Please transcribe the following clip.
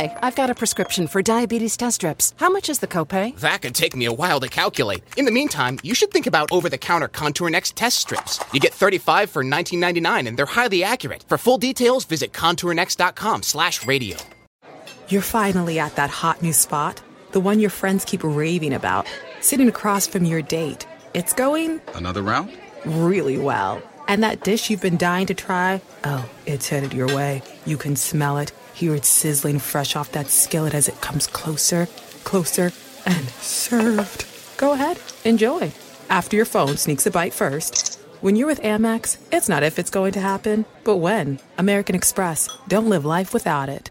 Hi, I've got a prescription for diabetes test strips. How much is the copay? That could take me a while to calculate. In the meantime, you should think about over-the-counter Contour Next test strips. You get 35 for $19.99 and they're highly accurate. For full details, visit contournext.com slash radio. You're finally at that hot new spot, the one your friends keep raving about, sitting across from your date. It's going Another round? really well. And that dish you've been dying to try, oh, it's headed your way. You can smell it, hear it sizzling fresh off that skillet as it comes closer, closer, and served. Go ahead, enjoy. After your phone sneaks a bite first. When you're with Amex, it's not if it's going to happen, but when. American Express. Don't live life without it.